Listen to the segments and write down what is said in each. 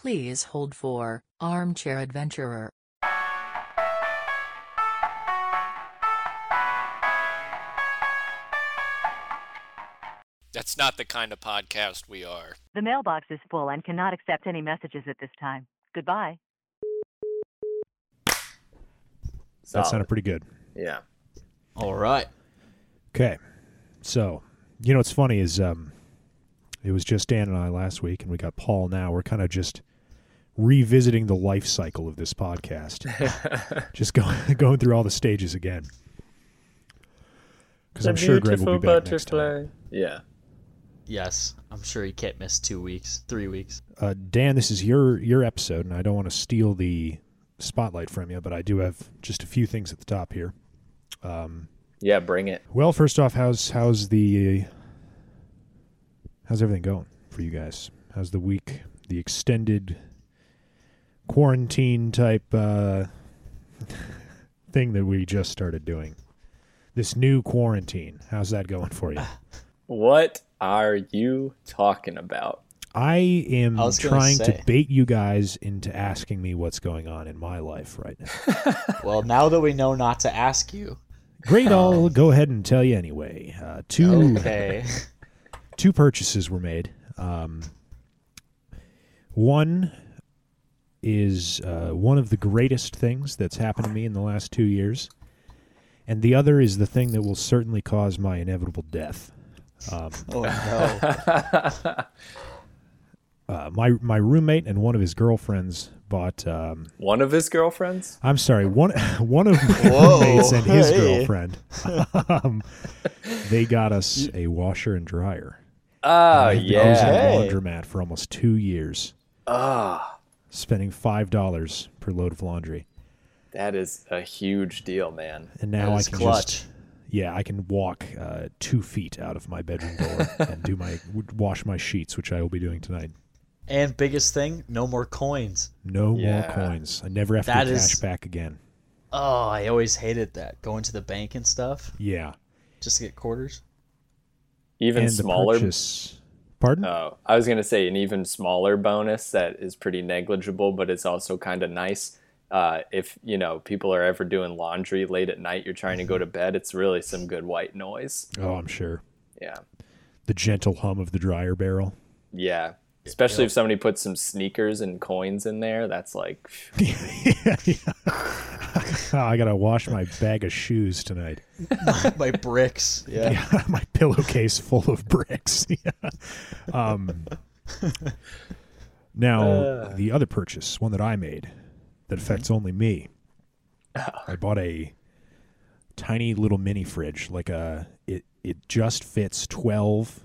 Please hold for Armchair Adventurer. That's not the kind of podcast we are. The mailbox is full and cannot accept any messages at this time. Goodbye. That sounded pretty good. Yeah. All right. Okay. So, you know what's funny is um it was just Dan and I last week and we got Paul now. We're kind of just revisiting the life cycle of this podcast. just going going through all the stages again. Cuz I'm sure Greg will be back next time. Yeah. Yes, I'm sure you can't miss two weeks, three weeks. Uh, Dan, this is your your episode and I don't want to steal the spotlight from you, but I do have just a few things at the top here. Um Yeah, bring it. Well, first off, how's how's the how's everything going for you guys? How's the week? The extended quarantine type uh, thing that we just started doing. This new quarantine. How's that going for you? What are you talking about? I am I trying say. to bait you guys into asking me what's going on in my life right now. Well, now that we know not to ask you. Great, I'll go ahead and tell you anyway. Uh, two Okay. two purchases were made. Um, one is uh, one of the greatest things that's happened to me in the last two years, and the other is the thing that will certainly cause my inevitable death. Um, oh no. uh, my my roommate and one of his girlfriends bought. Um, One of his girlfriends? I'm sorry, one one of my Whoa, roommates and his hey. girlfriend. um, they got us a washer and dryer. Oh, I was in yeah. A laundromat for almost two years. Ah, spending five dollars per load of laundry, that is a huge deal, man. and now I can clutch. just yeah, I can walk uh, two feet out of my bedroom door and do my wash my sheets, which I will be doing tonight. And biggest thing, no more coins. No Yeah. more coins. I never have to That get is- cash back again. Oh, I always hated that. Going to the bank and stuff Yeah, just to get quarters. Even and smaller. The purchase, pardon? Oh, I was gonna say an even smaller bonus that is pretty negligible, but it's also kind of nice. Uh, if you know people are ever doing laundry late at night, you're trying to go to bed. It's really some good white noise. oh, I'm sure. Yeah, The gentle hum of the dryer barrel. yeah. Especially if somebody puts some sneakers and coins in there, that's like, yeah, yeah. Oh, I gotta wash my bag of shoes tonight. My bricks. Yeah. Yeah, my pillowcase full of bricks. yeah. Um, now, Uh. the other purchase, one that I made, that affects only me. I bought a tiny little mini fridge, like a it. It just fits twelve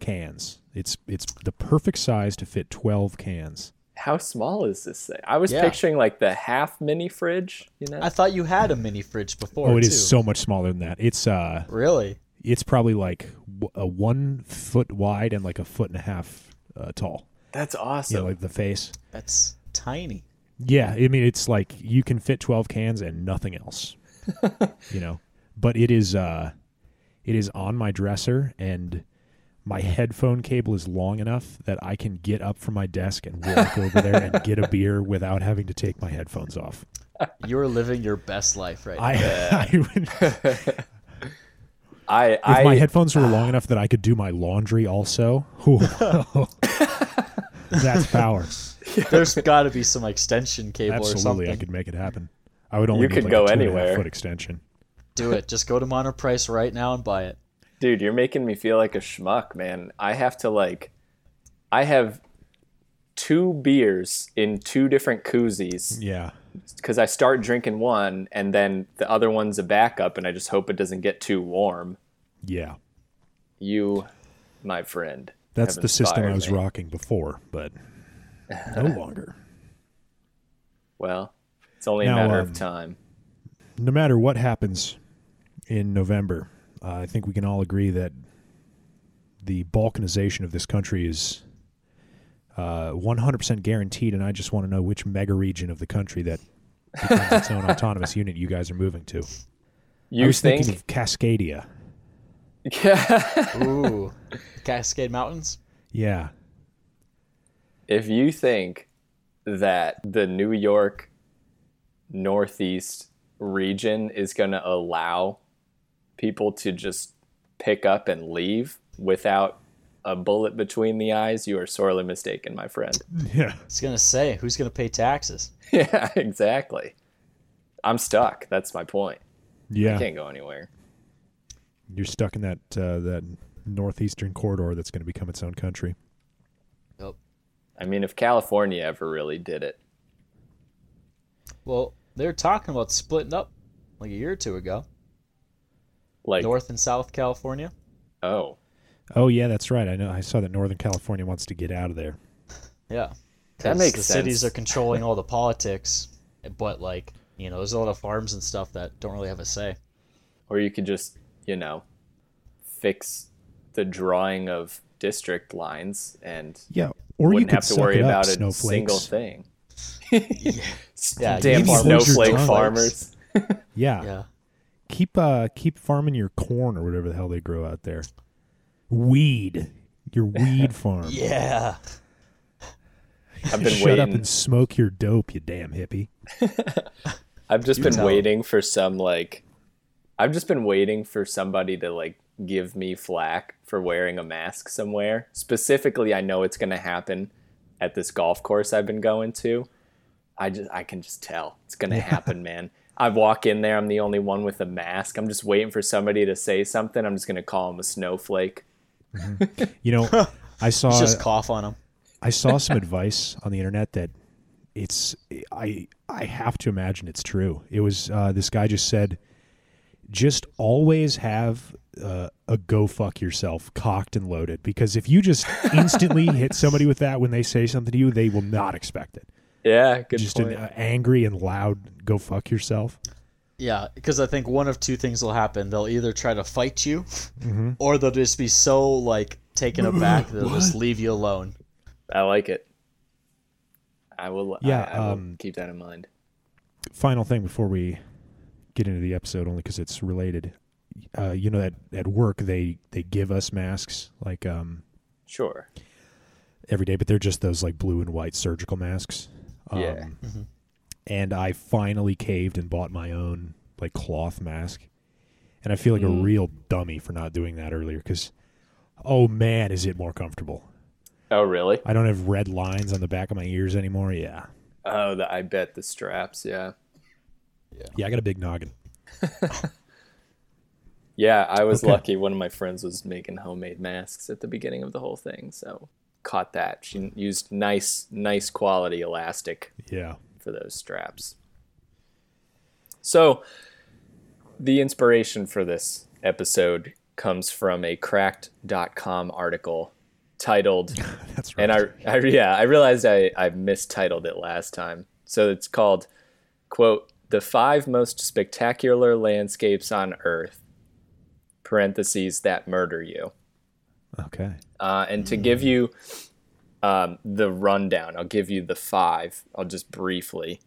cans. It's it's the perfect size to fit twelve cans. how small is this thing? I was Yeah. picturing like the half mini fridge. You know, I thought you had a mini fridge before. oh, it too. is so much smaller than that. It's uh, Really? it's probably like w- a one foot wide and like a foot and a half uh, tall. that's You awesome. know, like the face. That's tiny. Yeah, I mean it's like you can fit 12 cans and nothing else. you know. But it is uh it is on my dresser and my headphone cable is long enough that I can get up from my desk and walk over there and get a beer without having to take my headphones off. You're living your best life right I, now. I would, if I, I, my headphones were long ah. enough that I could do my laundry also. that's power. There's got to be some extension cable or Absolutely, something. I could make it happen. I would only You need could like go a two and a half anywhere. foot extension. Do it. Just go to Monoprice right now and buy it. Dude, you're making me feel like a schmuck, man. I have to like, I have two beers in two different koozies Yeah. because I start drinking one and then the other one's a backup, and I just hope it doesn't get too warm. Yeah. You, my friend, That's the system I was me. rocking before, but no longer. Well, it's only a Now, matter um, of time. No matter what happens in November, uh, I think we can all agree that the balkanization of this country is uh, 100% guaranteed, and I just want to know which mega region of the country that becomes its own autonomous unit you guys are moving to. I was think? thinking of Cascadia. Yeah. Ooh. Cascade Mountains? Yeah. if you think that the New York Northeast region is going to allow people to just pick up and leave without a bullet between the eyes, you are sorely mistaken, my friend. Yeah. I was gonna say, who's gonna pay taxes? yeah, exactly. I'm stuck. That's my point. Yeah. I can't go anywhere. You're stuck in that uh, that northeastern corridor that's going to become its own country. Yep. I mean, if California ever really did it, Well, they're talking about splitting up like a year or two ago. Like, North and South California. oh, Oh yeah, that's right. I know. I saw that Northern California wants to get out of there. Yeah. That makes the cities are controlling all the politics, but like you know, there's a lot of farms and stuff that don't really have a say. or you could just, you know, fix the drawing of district lines and Yeah. Or you could have to suck worry it up, about a snowflakes. single thing. Yeah, Damn maybe hold snowflake farmers. Yeah. Yeah. Keep uh keep farming your corn or whatever the hell they grow out there. Weed. Your weed farm. Yeah. I've been Shut up and smoke your dope, you damn hippie. I've just You been tell 'em. waiting for some like I've just been waiting for somebody to like give me flack for wearing a mask somewhere. Specifically, I know it's going to happen at this golf course I've been going to. I just I can just tell. It's going to happen, man. I walk in there, I'm the only one with a mask. I'm just waiting for somebody to say something. I'm just going to call him a snowflake. You know, I saw just cough on them. I saw some advice on the internet that it's I I have to imagine it's true. It was uh, this guy just said, just always have uh, a go fuck yourself cocked and loaded because if you just instantly hit somebody with that when they say something to you, they will not expect it. Yeah, good just point. an uh, angry and loud go fuck yourself. Yeah, because I think one of two things will happen. They'll either try to fight you, or they'll just be so like taken aback they'll just leave you alone. I like it. I will Yeah, I, I will um, keep that in mind. Final thing before we get into the episode, only because it's related. Uh, you know that at work they they give us masks like um Sure. every day, but they're just those like blue and white surgical masks. Um, Yeah. And I finally caved and bought my own like cloth mask, and I feel like Mm. a real dummy for not doing that earlier. Because, oh man, is it more comfortable? Oh, really? I don't have red lines on the back of my ears anymore. Yeah, Oh, the, I bet the straps. Yeah. yeah, I got a big noggin. Yeah, I was Okay. lucky. One of my friends was making homemade masks at the beginning of the whole thing, so caught that. She used nice, nice quality elastic Yeah, for those straps. So, the inspiration for this episode comes from a cracked.com article titled that's right. and I, I yeah, I realized I, I mistitled it last time. So it's called, quote, the five most spectacular landscapes on Earth, parentheses, that murder you. Okay. Uh, and to give you um, the rundown, I'll give you the five. I'll just briefly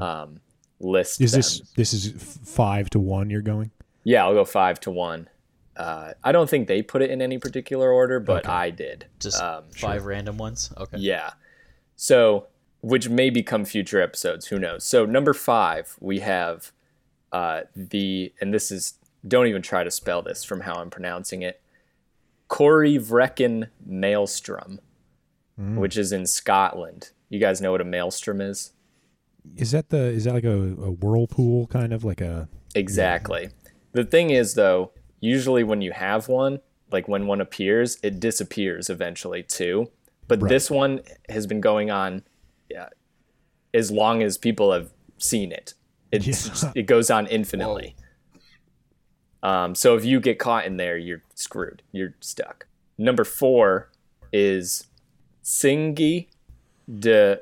um, list Mm-hmm. Is them. this this is five to one? You're going. Yeah, I'll go five to one. Uh, I don't think they put it in any particular order, but Okay. I did. Just Um, five random ones. Okay. Yeah. So, which may become future episodes. Who knows? So, number five, we have uh, the, and this is, don't even try to spell this from how I'm pronouncing it, Corryvreckan Maelstrom, mm. which is in Scotland. You guys know what a maelstrom is? Is that the is that like a, a whirlpool kind of like a Exactly. The thing is, though, usually when you have one, like when one appears, it disappears eventually too. But Right. this one has been going on yeah, as long as people have seen it. It's Yeah. just- it goes on infinitely. Um, so if you get caught in there, you're screwed. You're stuck. Number four is Tsingy de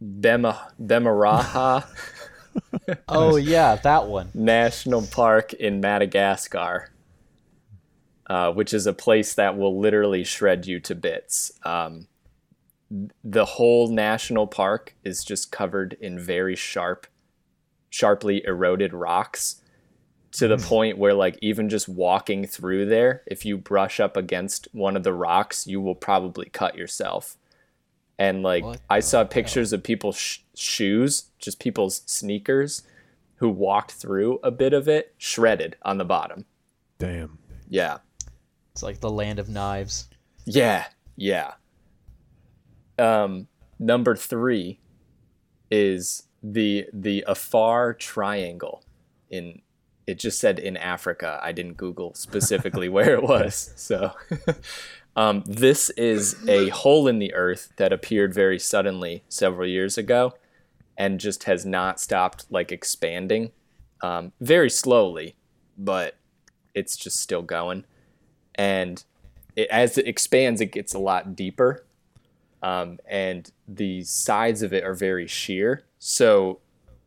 Bema, Bemaraha. Oh yeah, that one. National Park in Madagascar, uh, which is a place that will literally shred you to bits. Um, the whole national park is just covered in very sharp, sharply eroded rocks to the point where, like, even just walking through there, if you brush up against one of the rocks, you will probably cut yourself. and like What I the saw hell? pictures of people's sh- shoes, just people's sneakers, who walked through a bit of it, shredded on the bottom. Damn. Yeah, It's like the land of knives. yeah, yeah. Um, number three is the the Afar Triangle. In it just said in Africa. I didn't Google specifically where it was. So, um, this is a hole in the earth that appeared very suddenly several years ago, and just has not stopped like expanding, um, very slowly, but it's just still going. And it, as it expands, it gets a lot deeper um, and the sides of it are very sheer. So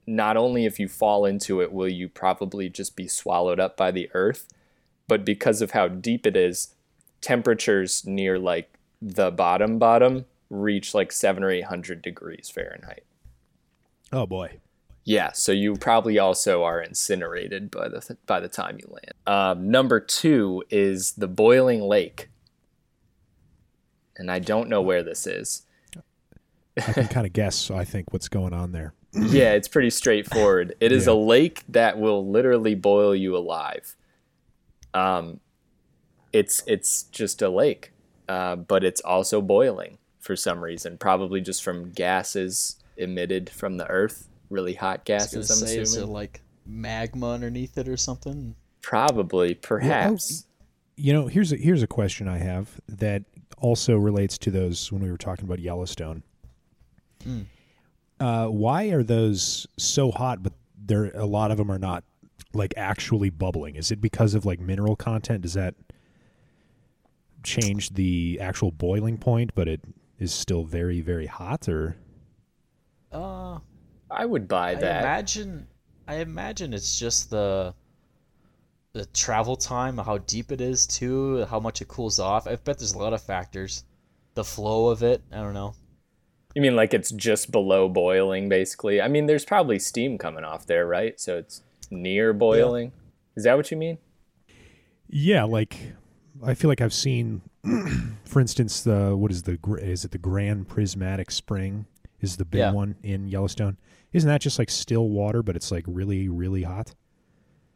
not only if you fall into it will you probably just be swallowed up by the earth, but because of how deep it is, temperatures near like the bottom bottom reach like seven or eight hundred degrees Fahrenheit. Oh boy. Yeah, so you probably also are incinerated by the by the time you land. Um, number two is the boiling lake, and I don't know where this is. I can kind of guess. I think what's going on there. Yeah, it's pretty straightforward. It is Yeah. a lake that will literally boil you alive. Um, it's it's just a lake, uh, but it's also boiling for some reason. Probably just from gases emitted from the earth, really hot I was gonna gases. I'm say, is there assuming. like magma underneath it or something? Probably, perhaps. You know, here's a, here's a question I have that also relates to those when we were talking about Yellowstone. Hmm. Uh, why are those so hot, but there a lot of them are not like actually bubbling? Is it because of like mineral content? Does that change the actual boiling point, but it is still very very hot? Or Uh, I would buy I that. imagine. I imagine it's just the the travel time, how deep it is too, how much it cools off. I bet there's a lot of factors. The flow of it, I don't know. You mean like it's just below boiling, basically? I mean, there's probably steam coming off there, right? So it's near boiling. Is that what you mean? yeah, like I feel like I've seen, for instance, the what is the is it the Grand Prismatic Spring is the big Yeah. one in Yellowstone? Isn't that just like still water, but it's like really really hot?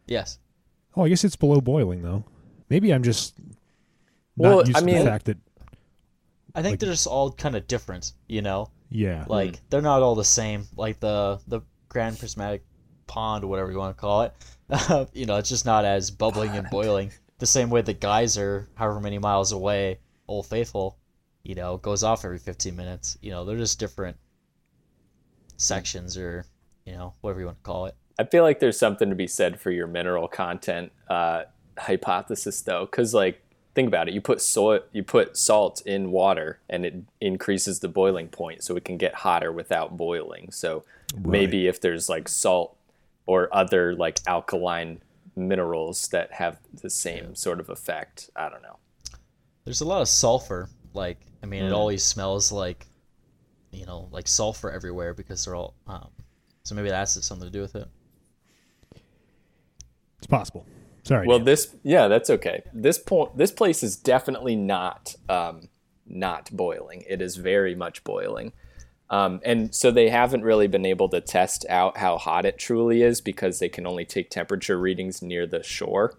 Yes. Oh, I guess it's below boiling though. Maybe I'm just not Well, used I to mean- the fact that I think Like- they're just all kind of different, you know? yeah, Like they're not all the same. Like the the Grand Prismatic Pond or whatever you want to call it. you know, it's just not as bubbling and boiling. The same way the geyser, however many miles away, Old Faithful, you know, goes off every 15 minutes. You know, they're just different sections or you know whatever you want to call it. I feel like there's something to be said for your mineral content uh, hypothesis, though, because like think about it, you put salt, you put salt in water, and it increases the boiling point, so it can get hotter without boiling. So maybe if there's like salt or other like alkaline minerals that have the same sort of effect, I don't know. There's a lot of sulfur. Like, I mean, Mm. it always smells like, you know, like sulfur everywhere because they're all. Um, so maybe that's something to do with it. it's possible. Sorry. Well, Dan. this yeah, that's okay. This point, this place is definitely not um, not boiling. It is very much boiling, um, and so they haven't really been able to test out how hot it truly is because they can only take temperature readings near the shore.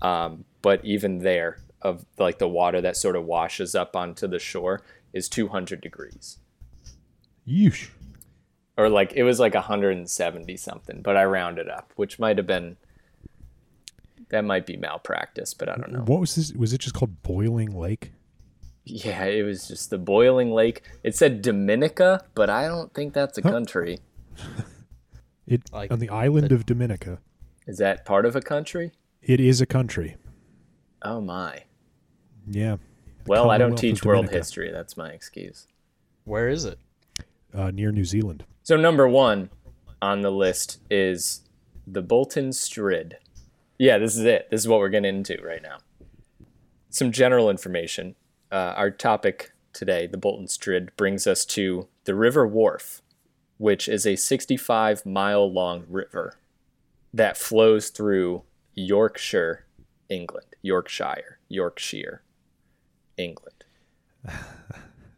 Um, but even there, of like the water that sort of washes up onto the shore is 200 degrees, Yeesh. or like it was like 170 something, but I rounded up, which might have been. That might be malpractice, but I don't know. What was this? Was it just called Boiling Lake? Yeah, it was just the boiling lake. It said Dominica, but I don't think that's a Huh. country. It Like on the island of Dominica. Is that part of a country? It is a country. Oh my. Yeah, Well, I don't teach world history. That's my excuse. Where is it? uh, near New Zealand. So number one on the list is the Bolton Strid. Yeah, this is it. This is what we're getting into right now. Some general information. Uh, our topic today, the Bolton Strid, brings us to the River Wharfe, which is a 65 mile long river that flows through Yorkshire, England. Yorkshire, Yorkshire, England.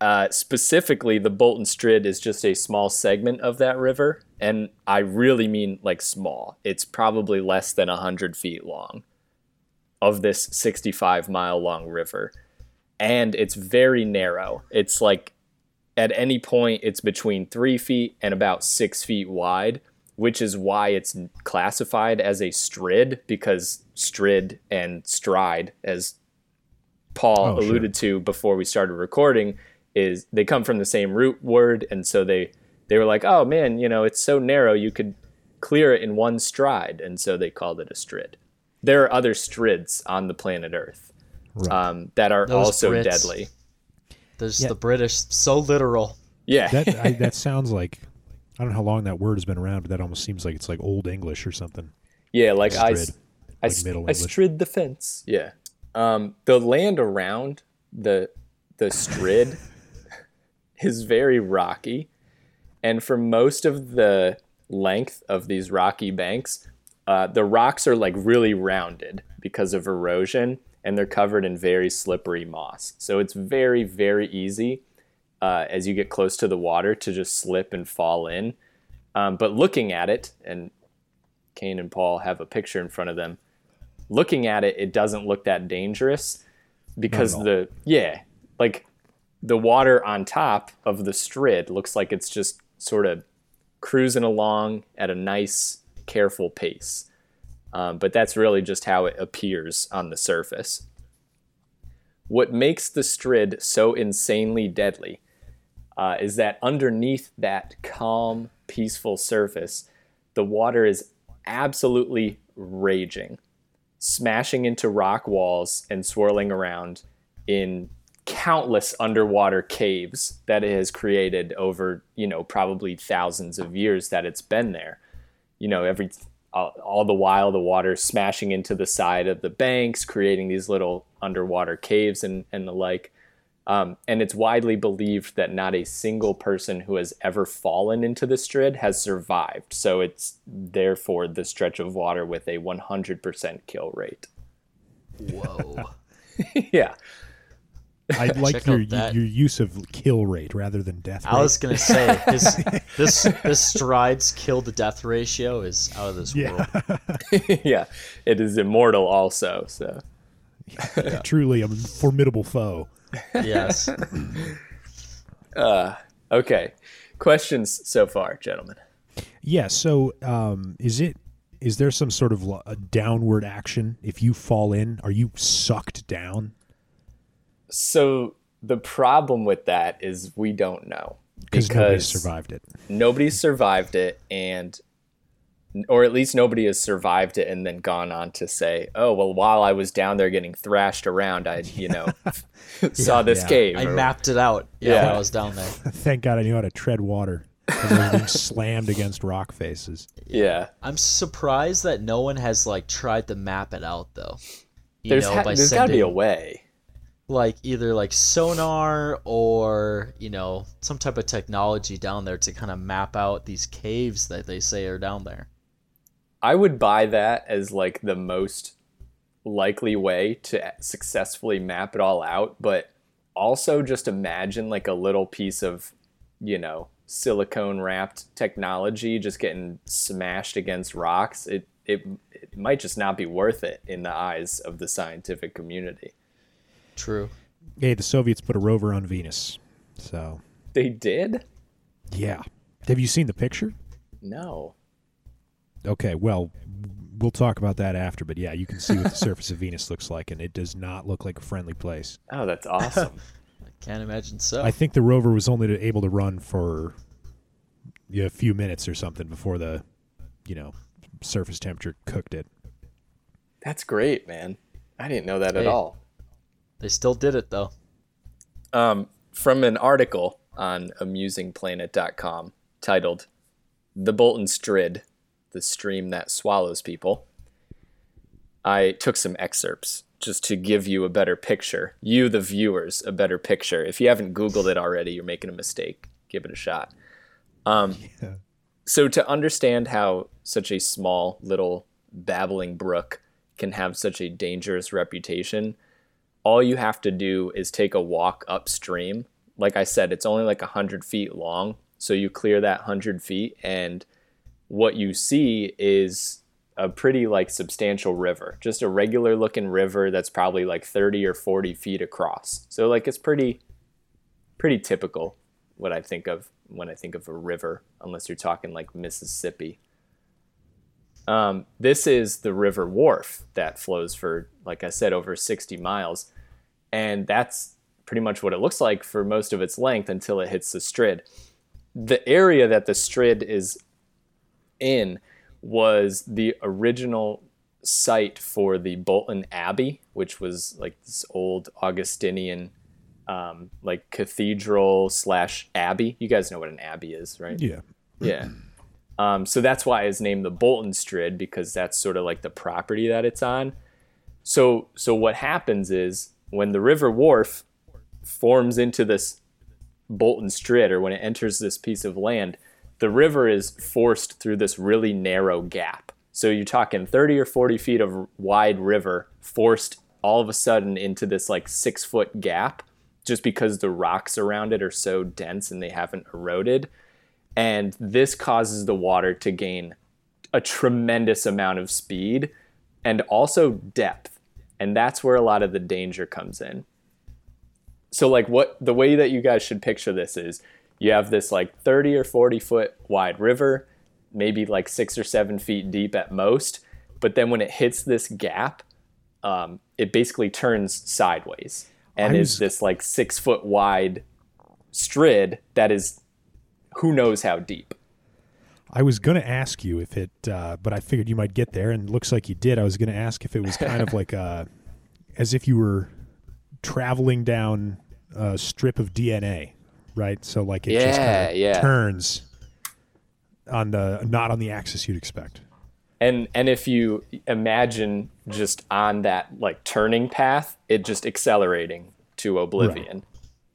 Uh, specifically, the Bolton Strid is just a small segment of that river, and I really mean like small. It's probably less than 100 feet long of this 65 mile long river. And it's very narrow. It's like at any point, it's between three feet and about six feet wide, which is why it's classified as a strid because strid and stride, as Paul Oh, sure. alluded to before we started recording, is they come from the same root word, and so they they were like, oh man, you know, it's so narrow you could clear it in one stride, and so they called it a strid. There are other strids on the planet Earth Right. um, that are Those also Brits. deadly. There's Yeah. the British, so literal. Yeah, that I, that sounds like I don't know how long that word has been around, but that almost seems like it's like old English or something. yeah, like I, Strid. I, Like s- Middle I English. strid the fence. Yeah, um, the land around the the strid is very rocky, and for most of the length of these rocky banks, uh, the rocks are like really rounded because of erosion, and they're covered in very slippery moss. So it's very very easy uh, as you get close to the water to just slip and fall in. Um, but looking at it, and Kane and Paul have a picture in front of them. Looking at it, it doesn't look that dangerous because the yeah, like the water on top of the strid looks like it's just sort of cruising along at a nice, careful pace. Um, but that's really just how it appears on the surface. What makes the strid so insanely deadly uh, is that underneath that calm, peaceful surface, the water is absolutely raging, smashing into rock walls and swirling around in countless underwater caves that it has created over, you know, probably thousands of years that it's been there. You know, every all, all the while the water smashing into the side of the banks, creating these little underwater caves and, and the like. Um, and it's widely believed that not a single person who has ever fallen into the strid has survived. So it's therefore the stretch of water with a 100% kill rate. Whoa. yeah. I like your that. your use of kill rate rather than death rate. I was gonna say his, this this strides kill to death ratio is out of this yeah, world. yeah. It is immortal also. So truly a formidable foe. Yes. okay. Questions so far, gentlemen. Yeah. So, um, is it is there some sort of a downward action if you fall in? Are you sucked down? So the problem with that is we don't know Because nobody survived it. nobody's survived it and or at least nobody has survived it and then gone on to say oh well while i was down there getting thrashed around i you know saw this yeah. cave I or- mapped it out. Yeah, Yeah. when I was down there. Thank God I knew how to tread water." I was being slammed against rock faces. yeah I'm surprised that no one has like tried to map it out though. You there's, know, ha- by there's got to be a way like either like sonar or you know some type of technology down there to kind of map out these caves that they say are down there. i would buy that as like the most likely way to successfully map it all out but also just imagine like a little piece of you know silicone wrapped technology just getting smashed against rocks it, it it might just not be worth it in the eyes of the scientific community True. Hey, the Soviets put a rover on Venus. So, they did yeah. Have you seen the picture? no Okay, well, we'll talk about that after, but yeah, you can see what the surface of Venus looks like, and it does not look like a friendly place. oh that's awesome I can't imagine so. I think the rover was only to- able to run for yeah, a few minutes or something before the, you know, surface temperature cooked it. that's great man i didn't know that at Hey. all they still did it though. um, from an article on amusingplanet.com titled The Bolton Strid, the stream that swallows people. I took some excerpts just to give you a better picture, you, the viewers, a better picture. If you haven't Googled it already, you're making a mistake. Give it a shot. Um, So, to understand how such a small, little, babbling brook can have such a dangerous reputation, all you have to do is take a walk upstream like I said, it's only like 100 feet long. So you clear that 100 feet, and what you see is a pretty like substantial river, just a regular looking river that's probably like 30 or 40 feet across. So like it's pretty, pretty typical what I think of when I think of a river, unless you're talking like Mississippi. Um, this is the River Wharfe that flows for, like I said, over 60 miles. And that's pretty much what it looks like for most of its length until it hits the Strid. The area that the Strid is in was the original site for the Bolton Abbey, which was like this old Augustinian, um, like cathedral slash abbey. You guys know what an abbey is, right? Yeah. Yeah. Um, so that's why it's named the Bolton Strid because that's sort of like the property that it's on. So so what happens is when the River Wharfe forms into this Bolton Strid, or when it enters this piece of land, the river is forced through this really narrow gap. So you're talking 30 or 40 feet of wide river forced all of a sudden into this like six foot gap just because the rocks around it are so dense and they haven't eroded. And this causes the water to gain a tremendous amount of speed and also depth. And that's where a lot of the danger comes in. So, like, what the way that you guys should picture this is you have this like 30 or 40 foot wide river, maybe like six or seven feet deep at most. But then when it hits this gap, um, it basically turns sideways and I is this like six foot wide strid that is who knows how deep. I was going to ask you if it, uh, but I figured you might get there, and it looks like you did. I was going to ask if it was kind of like uh as if you were traveling down a strip of DNA, right? So like it just kind of yeah. turns on the not on the axis you'd expect. And and if you imagine just on that like turning path, it just accelerating to oblivion.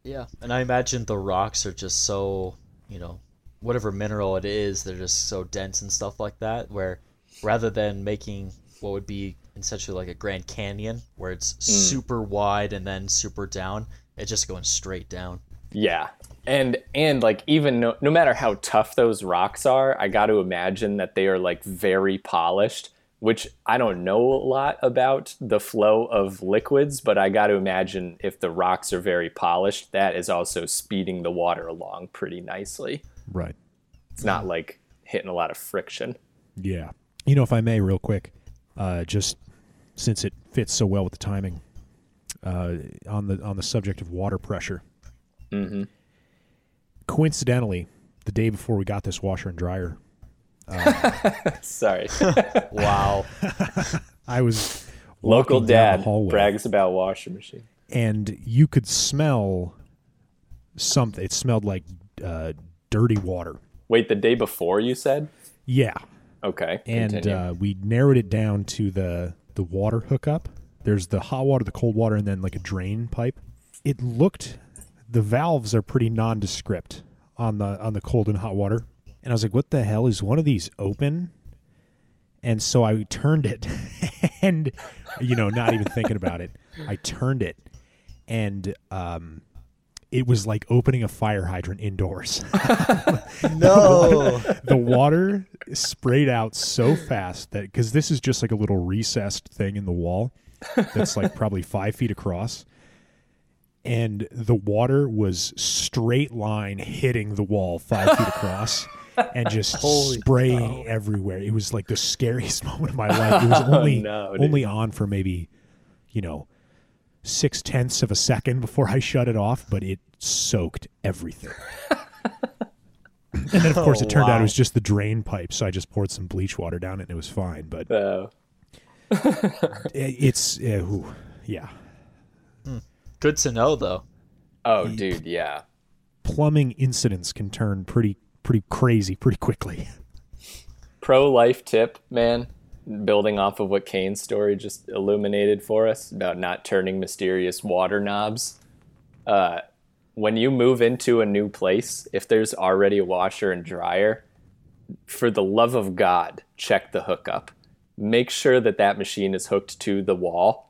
Yeah, and I imagine the rocks are just so, you know, whatever mineral it is, they're just so dense and stuff like that. Where rather than making what would be essentially like a Grand Canyon, where it's mm. super wide and then super down, it's just going straight down. Yeah. And and like even no, no matter how tough those rocks are, I got to imagine that they are like very polished, which I don't know a lot about the flow of liquids, but I got to imagine if the rocks are very polished, that is also speeding the water along pretty nicely. Right. It's not like hitting a lot of friction. Yeah. You know, if I may, real quick, uh, just since it fits so well with the timing, uh, on the on the subject of water pressure. Mm-hmm. Coincidentally, the day before we got this washer and dryer, Sorry. Wow. I was Local walking down the dad brags about washer machine. and you could smell something. It smelled like uh, dirty water. Wait, the day before you said? Yeah, Okay. and uh, we narrowed it down to the the water hookup. There's the hot water, the cold water, and then like a drain pipe. It looked the valves are pretty nondescript on the on the cold and hot water, and I was like, "What the hell is one of these open?" And so I turned it, and you know, not even thinking about it, I turned it, and um, it was like opening a fire hydrant indoors. no. the water sprayed out so fast that because this is just like a little recessed thing in the wall that's like probably five feet across. And the water was straight line hitting the wall five feet across and just Holy spraying everywhere. It was like the scariest moment of my life. It was oh, only no, only on for maybe you know six tenths of a second before i shut it off but it soaked everything and then, of course, it turned out it was just the drain pipe. So I just poured some bleach water down it, and it was fine. But Uh, it's uh, ooh, yeah, Good to know, though. oh, dude, yeah. plumbing incidents can turn pretty pretty crazy pretty quickly. pro life tip, man, building off of what Kane's story just illuminated for us about not turning mysterious water knobs. Uh, when you move into a new place, if there's already a washer and dryer, for the love of God, check the hookup. Make sure that that machine is hooked to the wall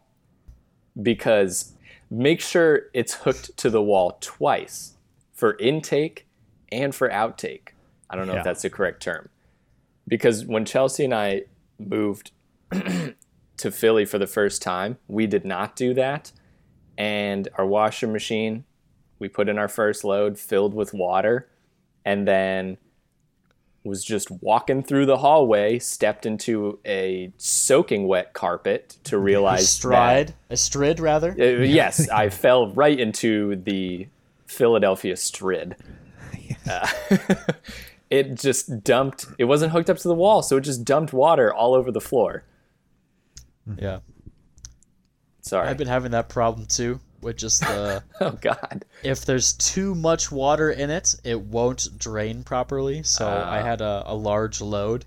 because make sure it's hooked to the wall twice for intake and for outtake. I don't know Yeah. if that's the correct term. Because when Chelsea and I moved to Philly for the first time, we did not do that. And our washer machine, we put in our first load filled with water and then was just walking through the hallway, stepped into a soaking wet carpet to realize stride, a strid rather. uh, yes, I fell right into the Philadelphia Strid. Uh, it just dumped. It wasn't hooked up to the wall, so it just dumped water all over the floor. Yeah, Sorry. I've been having that problem too with just the oh God. if there's too much water in it, it won't drain properly. So I had a, a large load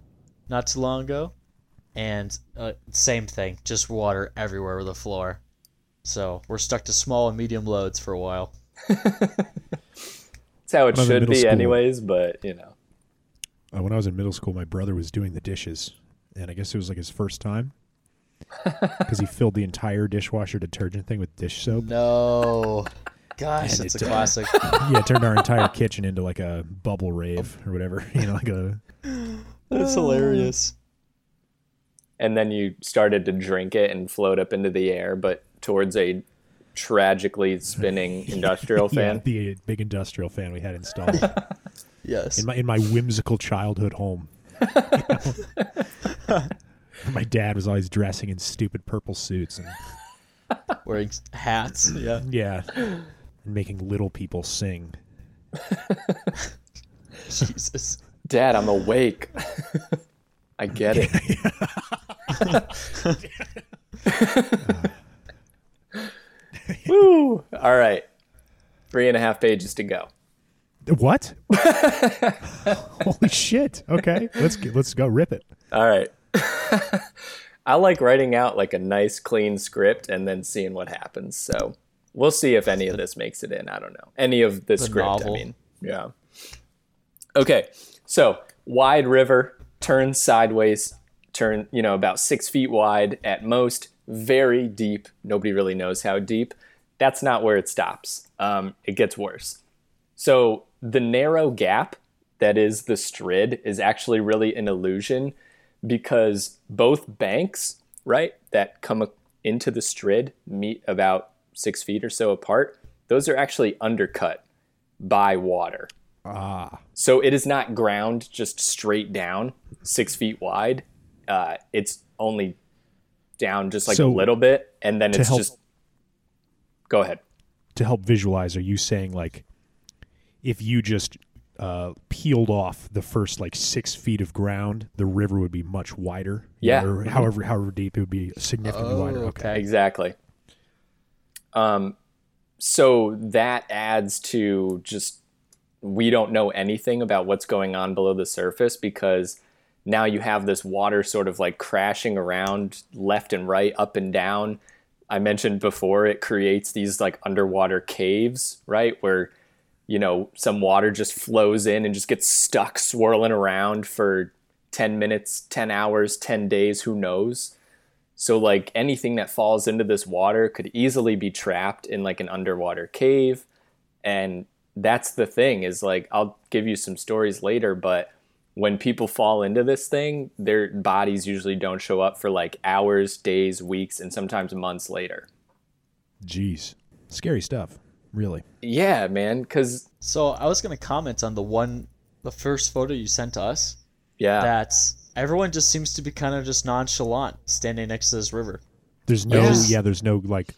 not too long ago, and uh, same thing, just water everywhere with the floor. So we're stuck to small and medium loads for a while. That's how it When I was in should be, school- anyways. But you know, Uh, when I was in middle school, my brother was doing the dishes, and I guess it was like his first time because he filled the entire dishwasher detergent thing with dish soap. No, gosh, And that's it, a uh, classic. yeah, it turned our entire kitchen into like a bubble rave or whatever. You know, like a That's hilarious. and then you started to drink it and float up into the air, but towards a tragically spinning industrial yeah, fan. the big industrial fan we had installed Yes. in my in my whimsical childhood home. You know? my dad was always dressing in stupid purple suits and Wearing hats. Yeah. yeah, and making little people sing. Jesus. Dad, I'm awake. I get it. Woo! All right. Three and a half pages to go. What? Holy shit! Okay, let's get, let's go rip it. All right. I like writing out like a nice clean script and then seeing what happens. So we'll see if any of this makes it in. I don't know. Any of the, script, novel. I mean. Yeah. Okay. So wide river, turn sideways, turn, you know, about six feet wide at most, very deep. Nobody really knows how deep. That's not where it stops. Um, it gets worse. So the narrow gap that is the strid is actually really an illusion because both banks, right, that come into the strid meet about six feet or so apart. Those are actually undercut by water. Ah, So it is not ground just straight down six feet wide. Uh, it's only down just like So, a little bit, and then it's help- just. Go ahead. to help visualize, are you saying like if you just uh, peeled off the first like six feet of ground, the river would be much wider? Yeah. or however, however deep it would be significantly wider. Oh, Okay. okay. Exactly. Um, so that adds to just we don't know anything about what's going on below the surface because now you have this water sort of like crashing around left and right, up and down. I mentioned before it creates these like underwater caves, right? Where you know some water just flows in and just gets stuck swirling around for 10 minutes, 10 hours, 10 days, who knows? So like anything that falls into this water could easily be trapped in like an underwater cave. And that's the thing is like I'll give you some stories later, but when people fall into this thing, their bodies usually don't show up for like hours, days, weeks, and sometimes months later. Jeez, scary stuff. Really. Yeah, man, cuz So I was gonna comment on the one, the first photo you sent to us. yeah. That's everyone just seems to be kind of just nonchalant standing next to this river. There's no, Yes. yeah. There's no like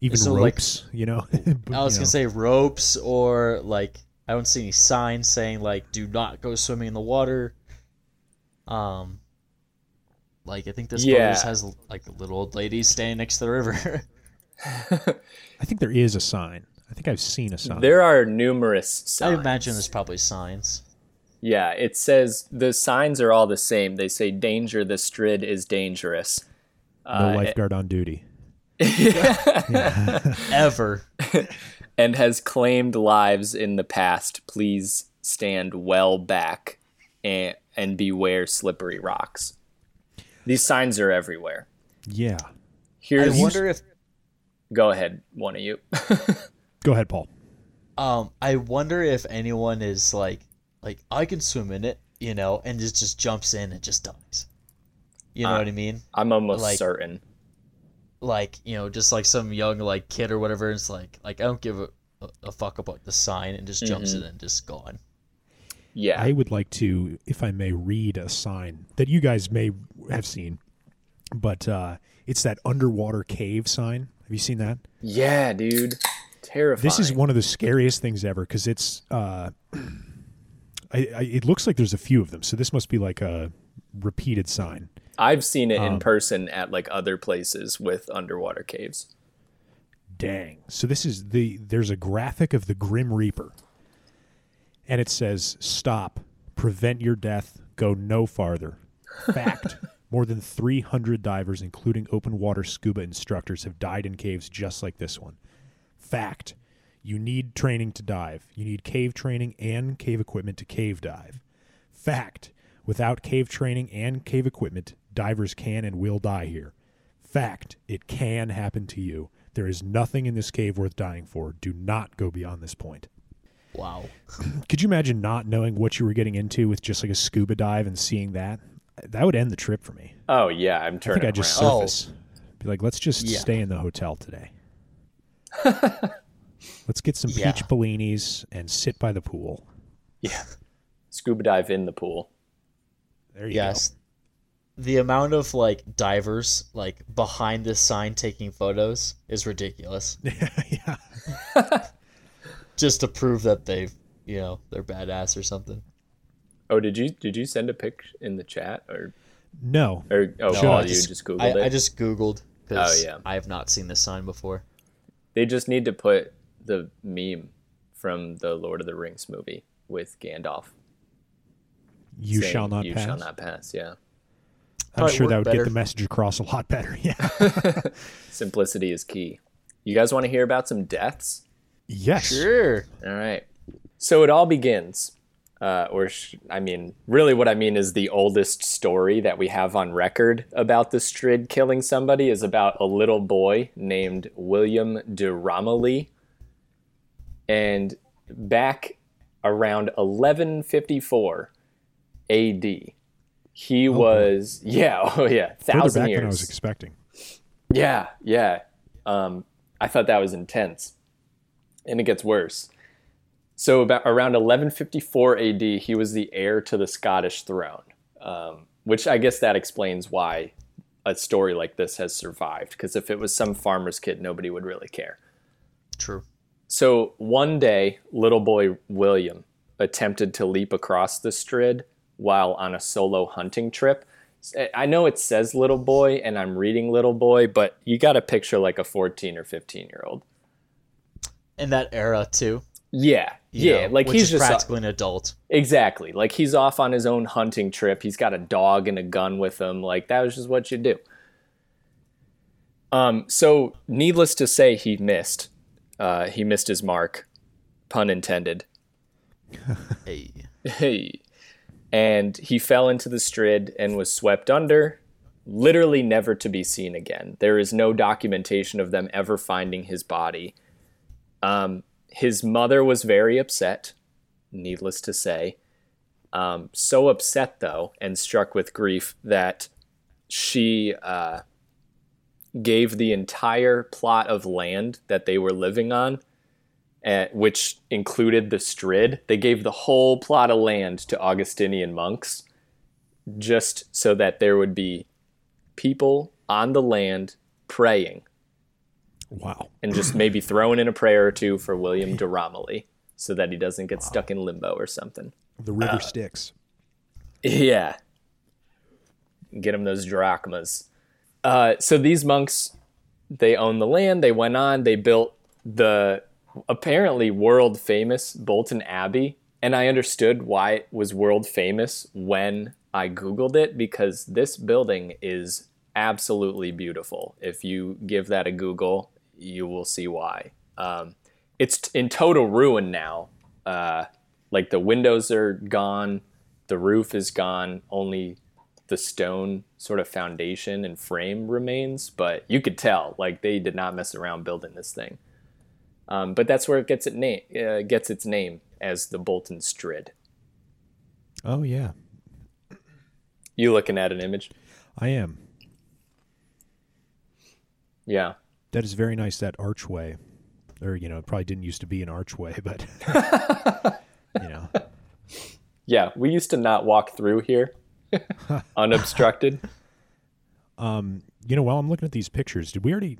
even There's no, like- ropes. you know. I was gonna say ropes or like I don't see any signs saying like do not go swimming in the water. Um, like I think this photo Yeah. just has like a little old lady standing next to the river. I think there is a sign. I think I've seen a sign. There are numerous signs. I imagine there's probably signs. Yeah, it says the signs are all the same. They say danger, the strid is dangerous. no uh, lifeguard on duty. Ever. and has claimed lives in the past. Please stand well back and, and beware slippery rocks. These signs are everywhere. Yeah. I Here's wonder if go ahead, one of you. Go ahead, Paul. Um, I wonder if anyone is like, like I can swim in it, you know, and just just jumps in and just dies. You know Uh, what I mean? I'm almost Like- certain. Like you know, just like some young like kid or whatever. It's like like I don't give a, a, a fuck about the sign and just jumps Mhm. in and just gone. Yeah. I would like to, if I may, read a sign that you guys may have seen, but uh, it's that underwater cave sign. Have you seen that? yeah, dude. Terrifying. This is one of the scariest things ever because it's. Uh, I, I, it looks like there's a few of them, so this must be like a repeated sign. I've seen it in Um, person at like other places with underwater caves. Dang. So this is the there's a graphic of the Grim Reaper. And it says stop, prevent your death, go no farther. Fact. More than 300 divers including open water scuba instructors have died in caves just like this one. Fact. You need training to dive. You need cave training and cave equipment to cave dive. Fact. Without cave training and cave equipment, divers can and will die here. Fact, it can happen to you. There is nothing in this cave worth dying for. Do not go beyond this point. Wow. Could you imagine not knowing what you were getting into with just like a scuba dive and seeing that? That would end the trip for me. Oh yeah, I'm turning. I think I'd just around. Oh. surface. Be like, let's just Yeah. stay in the hotel today. let's get some Yeah. peach bellinis and sit by the pool. Yeah. Scuba dive in the pool. There you go. Yes. The amount of like divers like behind this sign taking photos is ridiculous. go. yeah. Just to prove that they've you know, they're badass or something. Oh, did you did you send a pic in the chat or No. or oh No, Paul, I you just- just googled I, it? I just Googled because Oh, yeah. I have not seen this sign before. They just need to put the meme from the Lord of the Rings movie with Gandalf. You saying, shall not pass. you pass. shall not pass. Yeah. I'm Probably sure that would better. get the message across a lot better. Yeah. Simplicity is key. You guys want to hear about some deaths? yes. Sure. All right. So it all begins, uh, or sh- I mean, really, what I mean is the oldest story that we have on record about the Strid killing somebody is about a little boy named William de Romilly. And back around 1154 AD, he was, yeah, oh yeah, thousand back years. than I was expecting. Yeah, yeah. Um, I thought that was intense, and it gets worse. So about around 1154 AD, he was the heir to the Scottish throne, um, which I guess that explains why a story like this has survived. Because if it was some farmer's kid, nobody would really care. True. So one day, little boy William attempted to leap across the Strid while on a solo hunting trip. I know it says little boy, and I'm reading little boy, but you got to picture like a 14 or 15 year old. In that era too. Yeah, yeah, know, like he's just practically an adult. exactly like he's off on his own hunting trip. He's got a dog and a gun with him. Like that was just what you do. Um, so needless to say, he missed. Uh, he missed his mark, pun intended. Hey. Hey. And he fell into the Strid and was swept under, literally never to be seen again. There is no documentation of them ever finding his body. Um, his mother was very upset, needless to say. Um, so upset, though, and struck with grief that she uh, gave the entire plot of land that they were living on uh, which included the Strid. They gave the whole plot of land to Augustinian monks just so that there would be people on the land praying Wow. and just maybe throwing in a prayer or two for William de Romilly so that he doesn't get stuck in limbo or something. The Uh, river Styx. Yeah. Get him those drachmas. Uh, so these monks, they own the land. They went on. They built the apparently world famous Bolton Abbey. And I understood why it was world famous when I Googled it because this building is absolutely beautiful. If you give that a Google, you will see why. Um, it's t- in total ruin now. Uh, like the windows are gone, the roof is gone, only the stone sort of foundation and frame remains. But you could tell, like, they did not mess around building this thing. Um, but that's where it gets it name uh, gets its name as the Bolton Strid. Oh yeah, You looking at an image? I am. Yeah. That is very nice. That archway, or you know, it probably didn't used to be an archway, but you know, Yeah, we used to not walk through here unobstructed. um, you know, while I'm looking at these pictures, did we already?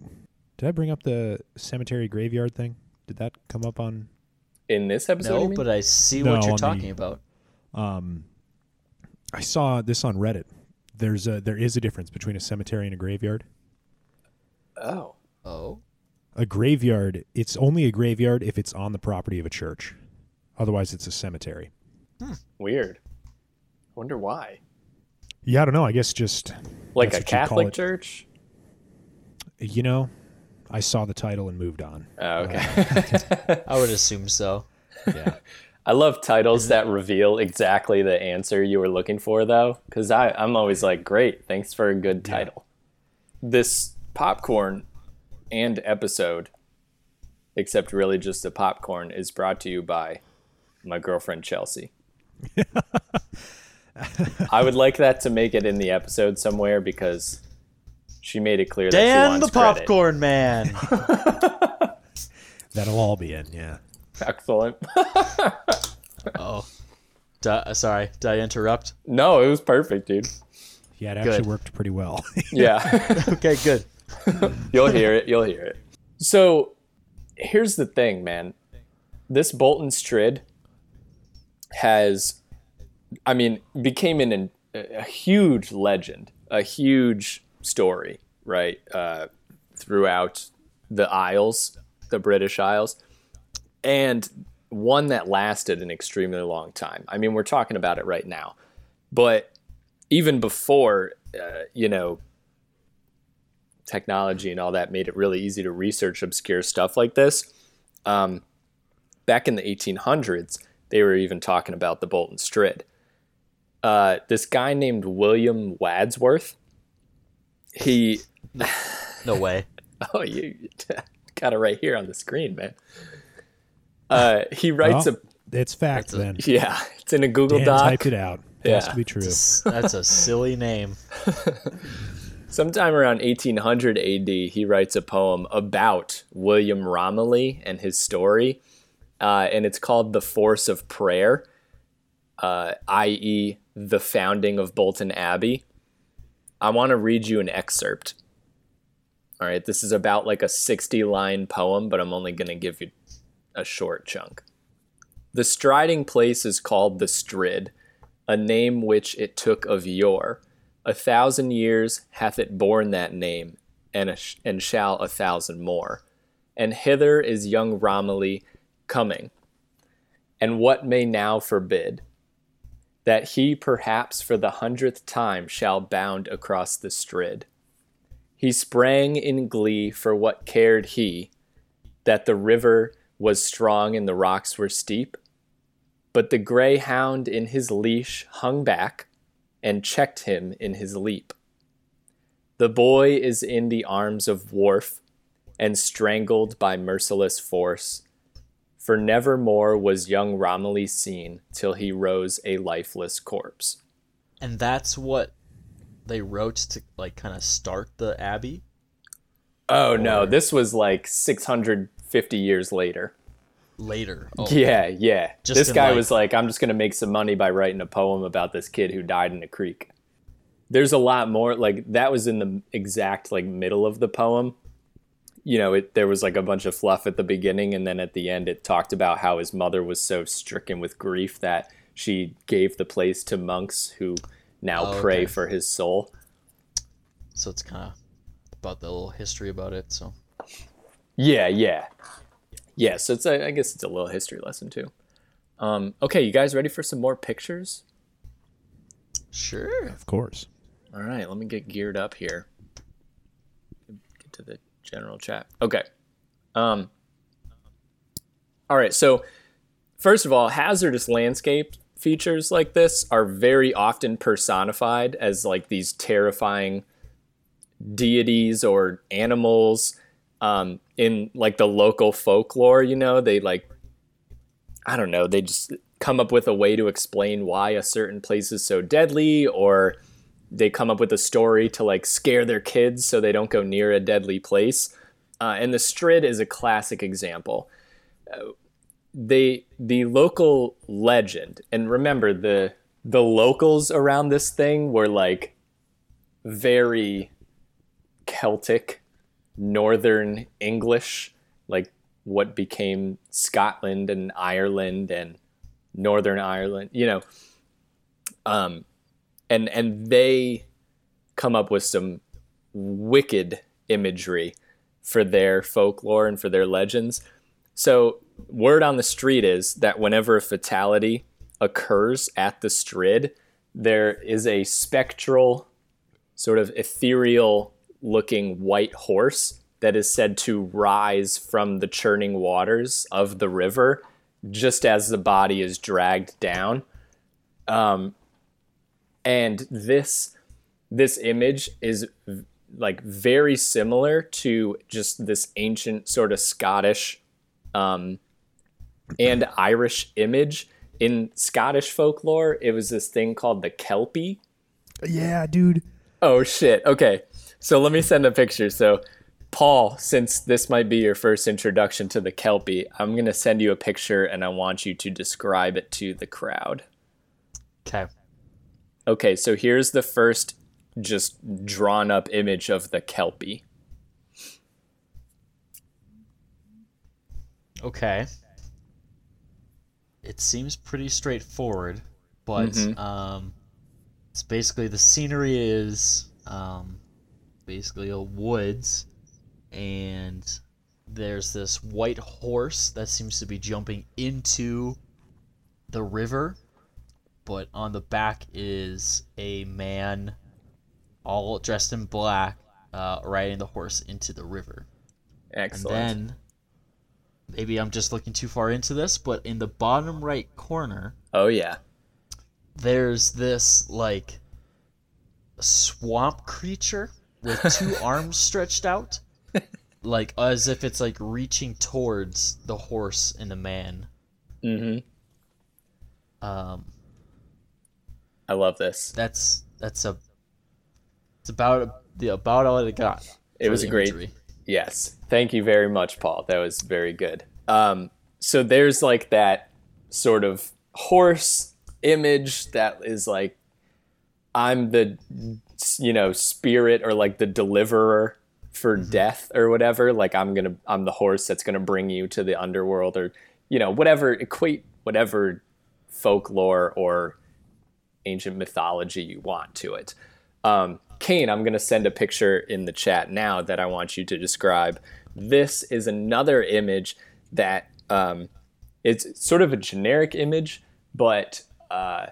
Did I bring up the cemetery graveyard thing? Did that come up on? In this episode, No, but I see No, what you're on the- talking about. Um, I saw this on Reddit. There's a there is a difference between a cemetery and a graveyard. oh, Oh, A graveyard, it's only a graveyard if it's on the property of a church. Otherwise, it's a cemetery. Hmm. weird. I wonder why. Yeah, I don't know. I guess just Like a what you Catholic church? you know, I saw the title and moved on. Oh, uh, okay. I would assume so. Yeah. I love titles that reveal exactly the answer you were looking for, though, because I'm always like, great, thanks for a good title. This popcorn and episode, except really just the popcorn, is brought to you by my girlfriend Chelsea. I would like that to make it in the episode somewhere because she made it clear that she Dan wants the credit. popcorn man. That'll all be in. Yeah. Excellent. oh, Di- uh, sorry, did I interrupt? no, it was perfect, dude. Yeah, it actually Good. worked pretty well. Yeah. Okay, good. You'll hear it. You'll hear it. So here's the thing, man. This Bolton Strid has, I mean, became an, a huge legend, a huge story, right? Uh, throughout the Isles, the British Isles, and one that lasted an extremely long time. I mean, we're talking about it right now, but even before, uh, you know, technology and all that made it really easy to research obscure stuff like this. Um, back in the 1800s, they were even talking about the Bolton Strid. Uh, this guy named William Wordsworth, he, No way. oh, you got it right here on the screen, man. Uh, he writes Well, it's fact That's a- then. yeah, it's in a Google Dan Doc. typed it out. It has Yeah. to be true. That's a silly name. Sometime around 1800 AD, he writes a poem about William Romilly and his story, uh, and it's called "The Force of Prayer," uh, i.e., the founding of Bolton Abbey. I want to read you an excerpt. All right, this is about like a 60-line poem, but I'm only going to give you a short chunk. The striding place is called the Strid, a name which it took of yore. A thousand years hath it borne that name, and, sh- and shall a thousand more. And hither is young Romilly coming. And what may now forbid? That he perhaps for the hundredth time shall bound across the strid. He sprang in glee, for what cared he that the river was strong and the rocks were steep? But the greyhound in his leash hung back and checked him in his leap. The boy is in the arms of Wharfe and strangled by merciless force. For nevermore was young Romilly seen till he rose a lifeless corpse. And that's what they wrote to like kind of start the abbey. Oh no, this was like 650 years later. Later. Oh, Yeah, yeah. Just this guy like- was like, I'm just going to make some money by writing a poem about this kid who died in a creek. There's a lot more. Like, that was in the exact, like, middle of the poem. You know, it, there was like a bunch of fluff at the beginning, and then at the end, it talked about how his mother was so stricken with grief that she gave the place to monks who now Oh, pray okay. for his soul. So it's kind of about the little history about it. So Yeah, yeah, yeah. So it's a, I guess it's a little history lesson too. Um, okay, you guys ready for some more pictures? sure. Of course. All right, let me get geared up here. Get to the general chat. Okay. Um. All right. So, first of all, hazardous landscape features like this are very often personified as like these terrifying deities or animals. Um, in like the local folklore. You know, they like I don't know, they just come up with a way to explain why a certain place is so deadly, or they come up with a story to like scare their kids so they don't go near a deadly place. Uh, and the Strid is a classic example. Uh, they the local legend, and remember the the locals around this thing were like very Celtic, Northern English, like what became Scotland and Ireland and Northern Ireland, you know. Um, and and they come up with some wicked imagery for their folklore and for their legends. So word on the street is that whenever a fatality occurs at the Strid, there is a spectral, sort of ethereal looking white horse that is said to rise from the churning waters of the river just as the body is dragged down. Um, and this this image is v- like very similar to just this ancient sort of Scottish um, and Irish image. In Scottish folklore, it was this thing called the Kelpie. Yeah, dude. Oh shit. Okay. So let me send a picture. So Paul, since this might be your first introduction to the Kelpie, I'm going to send you a picture and I want you to describe it to the crowd. Okay. Okay, so here's the first just drawn up image of the Kelpie. Okay. It seems pretty straightforward, but Mhm. um, it's basically the scenery is um, basically a woods, and there's this white horse that seems to be jumping into the river, but on the back is a man, all dressed in black, uh, riding the horse into the river. Excellent. And then maybe I'm just looking too far into this, but in the bottom right corner, oh yeah. there's this like swamp creature with two arms stretched out, like as if it's like reaching towards the horse and the man. Mm-hmm. Um, I love this. that's that's a it's about the about all I got. It was a great. Yes. Thank you very much, Paul. That was very good. Um, so there's like that sort of horse image that is like, I'm the, you know, spirit or like the deliverer for death or whatever. Like I'm gonna, I'm the horse that's gonna bring you to the underworld or, you know, whatever. Equate whatever folklore or ancient mythology you want to it. Um, Kane, I'm to send a picture in the chat now that I want you to describe. This is another image that um, it's sort of a generic image, but uh,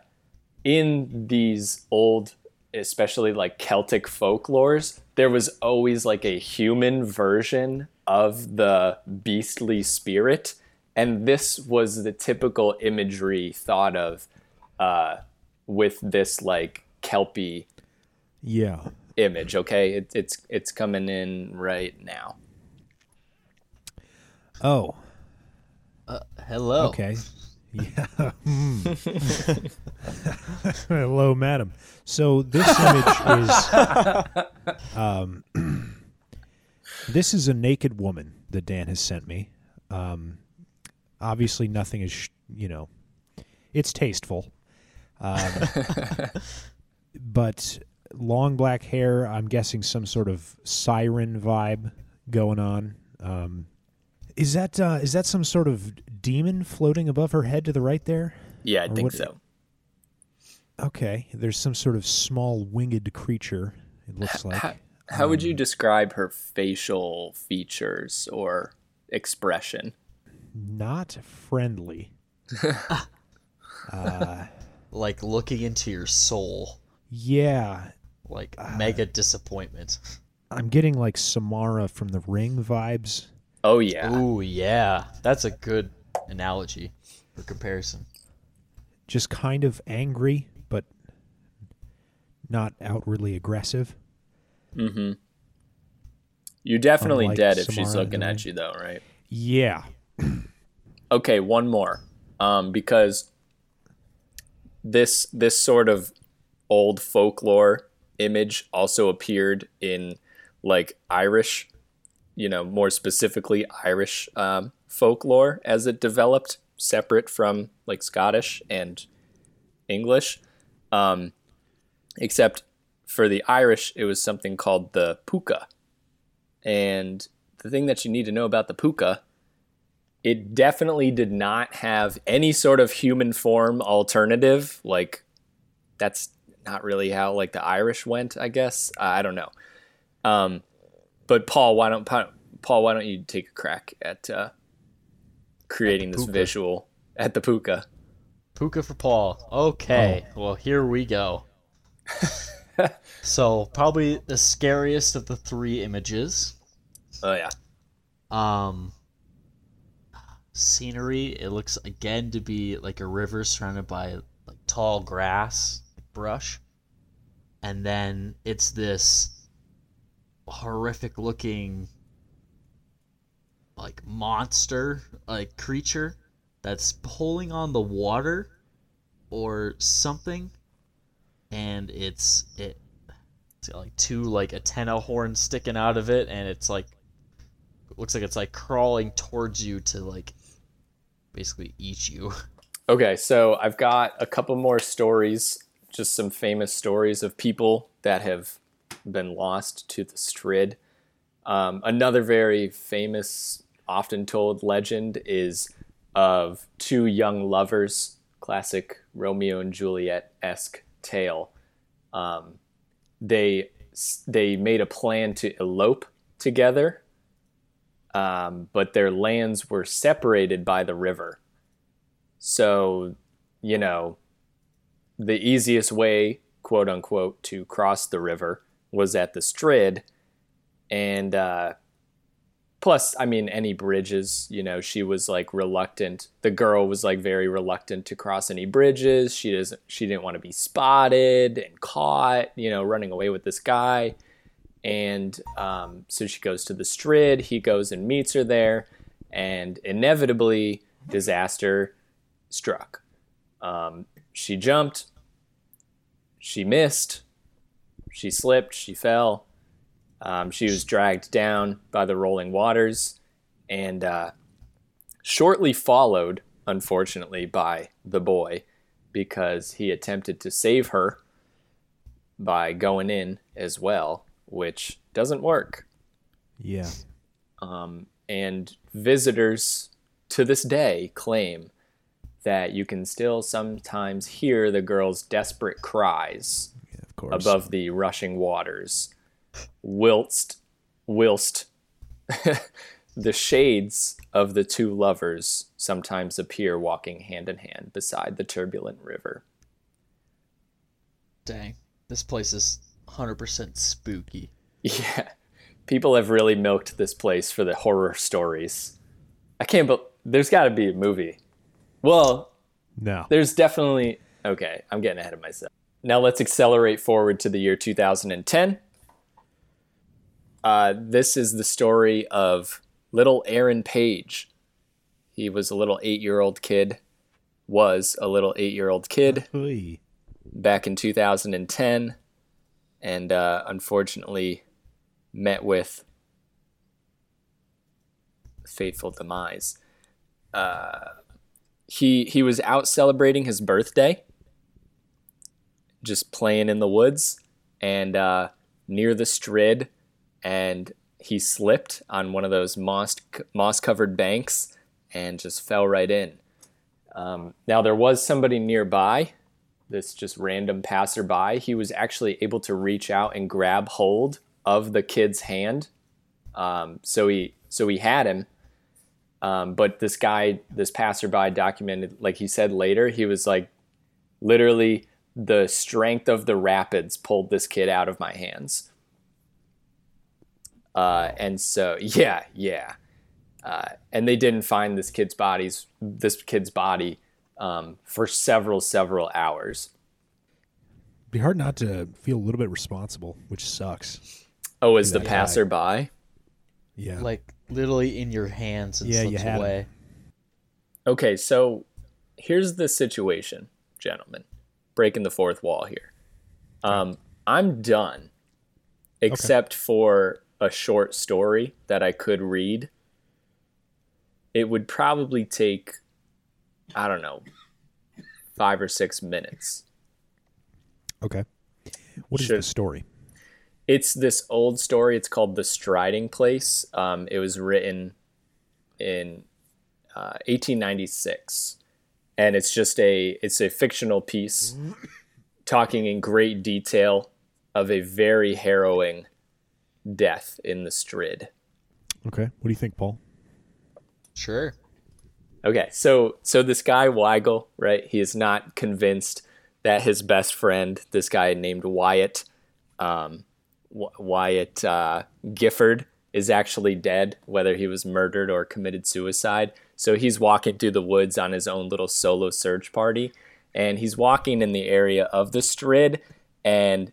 in these old, especially like Celtic folklores, there was always like a human version of the beastly spirit. And this was the typical imagery thought of uh, with this like Kelpie Yeah. image. Okay, it, it's it's coming in right now. Oh, Uh, Hello. okay. Yeah. Hmm. Hello, madam. So this image is um, this is a naked woman that Dan has sent me. Um, obviously, nothing is sh- you know, it's tasteful, um, but long black hair. I'm guessing some sort of siren vibe going on. Um, is that uh, is that some sort of demon floating above her head to the right there? Yeah, I Or think what- so. Okay, there's some sort of small winged creature. It looks like. How, how would you describe her facial features or expression? Not friendly. uh, Like looking into your soul, yeah, like mega disappointment. I'm getting like Samara from The Ring vibes. Oh yeah, Ooh, yeah. That's a good analogy for comparison. Just kind of angry, but not outwardly aggressive. mm-hmm. You're definitely Unlike dead if she's looking at you, though, right? Yeah. Okay, one more. Um, because this this sort of old folklore image also appeared in like Irish, you know, more specifically Irish um, folklore as it developed, separate from like Scottish and English. Um, except for the Irish, it was something called the puka. And the thing that you need to know about the puka it definitely did not have any sort of human form alternative. Like, that's not really how like the Irish went, I guess. I don't know. Um, but Paul, why don't Paul, why don't you take a crack at uh, creating this puka. visual at the puka? Puka for Paul. Okay, well here we go. so probably the scariest of the three images. Oh yeah, Um, scenery. It looks again to be like a river surrounded by like tall grass, brush, and then it's this horrific looking like monster, like creature that's pulling on the water or something, and it's it. It's got like two like antenna horns sticking out of it, and it's like looks like it's like crawling towards you to like basically eat you. Okay, so I've got a couple more stories, just some famous stories of people that have been lost to the Strid. Um, another very famous, often told legend is of two young lovers, classic Romeo and Juliet esque tale. Um, they they made a plan to elope together, um, but their lands were separated by the river. So, you know, the easiest way, quote unquote, to cross the river was at the Strid. And uh, plus, I mean, any bridges, you know, she was like reluctant. The girl was like very reluctant to cross any bridges. She doesn't, she didn't want to be spotted and caught, you know, running away with this guy. And um, so she goes to the Strid. He goes and meets her there. And inevitably, disaster struck. Um, she jumped, she missed, she slipped, she fell. Um, she was dragged down by the rolling waters and uh, shortly followed, unfortunately, by the boy because he attempted to save her by going in as well, which doesn't work. Yeah. Um, and visitors to this day claim that you can still sometimes hear the girl's desperate cries Yeah, above the rushing waters, whilst whilst the shades of the two lovers sometimes appear walking hand in hand beside the turbulent river. Dang, this place is 100% spooky. Yeah, people have really milked this place for the horror stories. I can't, but there's got to be a movie. Well, No. there's definitely okay i'm getting ahead of myself now let's accelerate forward to the year 2010 uh, this is the story of little aaron page he was a little eight-year-old kid was a little eight-year-old kid Hey. back in 2010 and uh, unfortunately met with fateful demise. Uh, he he was out celebrating his birthday, just playing in the woods and uh, near the Strid, and he slipped on one of those moss moss covered banks and just fell right in. Um, now there was somebody nearby this just random passerby, he was actually able to reach out and grab hold of the kid's hand. Um, so he so he had him. Um, but this guy, this passerby documented, like he said later, he was like, literally, the strength of the rapids pulled this kid out of my hands. Uh, and so, yeah, yeah. Uh, and they didn't find this kid's bodies, this kid's body um, for several, several hours. Be hard not to feel a little bit responsible, which sucks. Oh, as the that guy. passerby? Yeah. like literally in your hands and Yeah, you slips had 'em. away. Okay, so here's the situation, gentlemen. Breaking the fourth wall here. Um, I'm done, except for a short story that I could read. It would probably take, I don't know, five or six minutes. okay. What is the story? It's this old story. It's called The Striding Place. Um, it was written in uh, 1896, and it's just a it's a fictional piece talking in great detail of a very harrowing death in the Strid. Okay. What do you think, Paul? Sure. Okay, so so this guy Weigel, right? He is not convinced that his best friend, this guy named Wyatt, um, w- Wyatt uh, Gifford, is actually dead, whether he was murdered or committed suicide. So he's walking through the woods on his own little solo search party, and he's walking in the area of the Strid, and